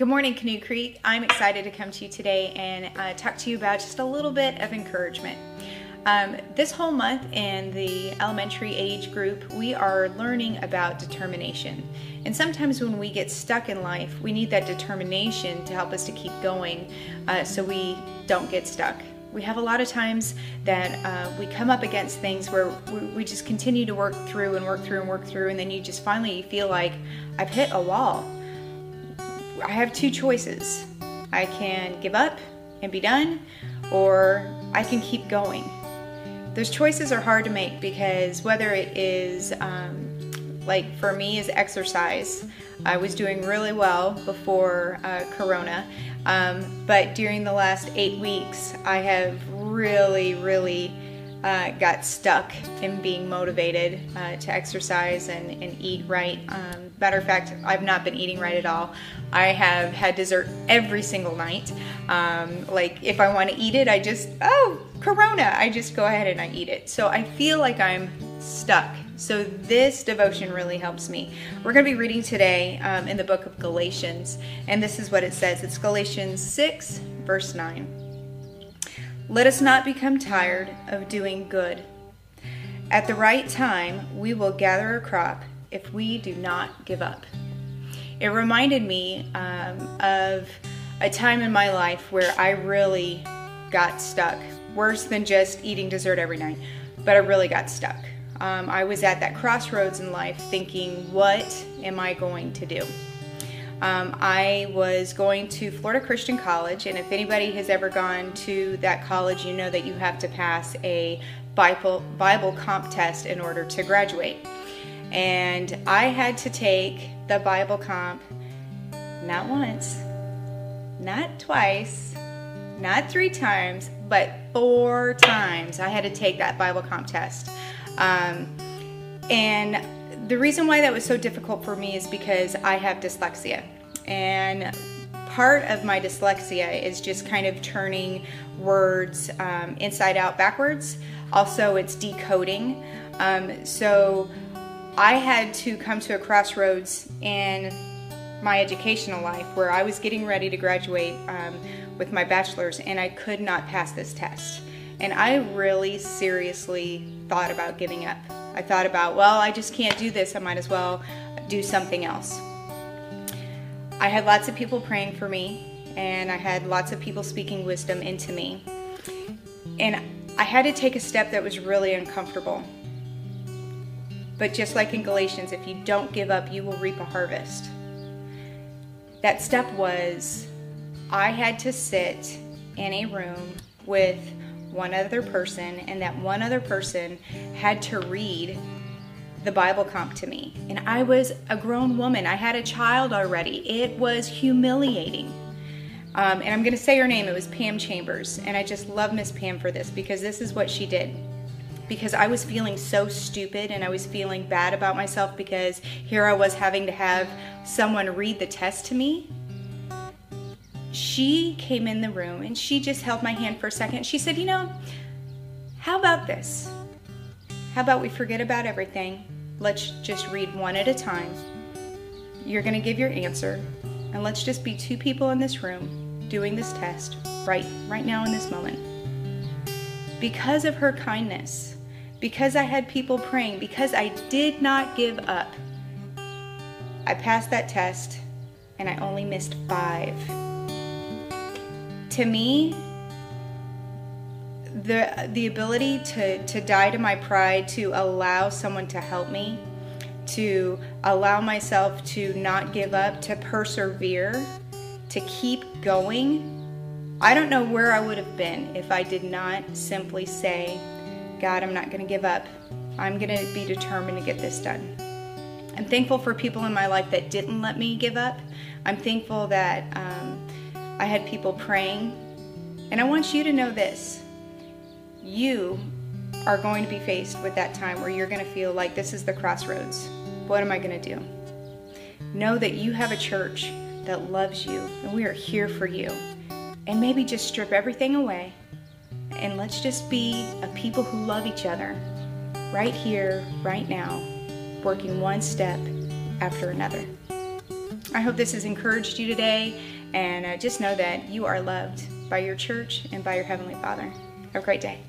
Good morning, Canoe Creek. I'm excited to come to you today and uh, talk to you about just a little bit of encouragement. Um, this whole month in the elementary age group, we are learning about determination. And sometimes when we get stuck in life, we need that determination to help us to keep going uh, so we don't get stuck. We have a lot of times that uh, we come up against things where we, we just continue to work through and work through and work through, and then you just finally feel like I've hit a wall I have two choices. I can give up and be done, or I can keep going. Those choices are hard to make because whether it is, um, like for me, is exercise. I was doing really well before uh, Corona, um, but during the last eight weeks, I have really, really uh, got stuck in being motivated uh, to exercise and, and eat right. Um, matter of fact, I've not been eating right at all. I have had dessert every single night. Um, like if I want to eat it, I just, oh, Corona, I just go ahead and I eat it. So I feel like I'm stuck. So this devotion really helps me. We're going to be reading today um, in the book of Galatians, and this is what it says. It's Galatians 6, verse 9. Let us not become tired of doing good. At the right time, we will gather a crop if we do not give up. It reminded me um, of a time in my life where I really got stuck, worse than just eating dessert every night, but I really got stuck. Um, I was at that crossroads in life thinking, what am I going to do? Um, I was going to Florida Christian College, and if anybody has ever gone to that college, you know that you have to pass a Bible, Bible comp test in order to graduate. And I had to take the Bible comp not once, not twice, not three times, but four times. I had to take that Bible comp test. Um, and the reason why that was so difficult for me is because I have dyslexia. And part of my dyslexia is just kind of turning words um, inside out backwards. Also, it's decoding. Um, so I had to come to a crossroads in my educational life where I was getting ready to graduate um, with my bachelor's and I could not pass this test. And I really seriously thought about giving up. I thought about, well, I just can't do this. I might as well do something else. I had lots of people praying for me, and I had lots of people speaking wisdom into me. And I had to take a step that was really uncomfortable. But just like in Galatians, if you don't give up, you will reap a harvest. That step was I had to sit in a room with one other person, and that one other person had to read the Bible comp to me. And I was a grown woman, I had a child already. It was humiliating. Um, and I'm going to say her name. It was Pam Chambers. And I just love Miss Pam for this because this is what she did. Because I was feeling so stupid and I was feeling bad about myself because here I was having to have someone read the test to me she came in the room and she just held my hand for a second. She said, You know, how about this? How about we forget about everything? Let's just read one at a time. You're going to give your answer, and let's just be two people in this room doing this test right right now in this moment. Because of her kindness, because I had people praying, because I did not give up, I passed that test and I only missed 5 to me, the the ability to to die to my pride, to allow someone to help me, to allow myself to not give up, to persevere, to keep going. I don't know where I would have been if I did not simply say, God, I'm not going to give up. I'm going to be determined to get this done. I'm thankful for people in my life that didn't let me give up. I'm thankful that um, I had people praying. And I want you to know this you are going to be faced with that time where you're going to feel like this is the crossroads. What am I going to do? Know that you have a church that loves you and we are here for you. And maybe just strip everything away and let's just be a people who love each other right here, right now, working one step after another. I hope this has encouraged you today, and uh, just know that you are loved by your church and by your Heavenly Father. Have a great day.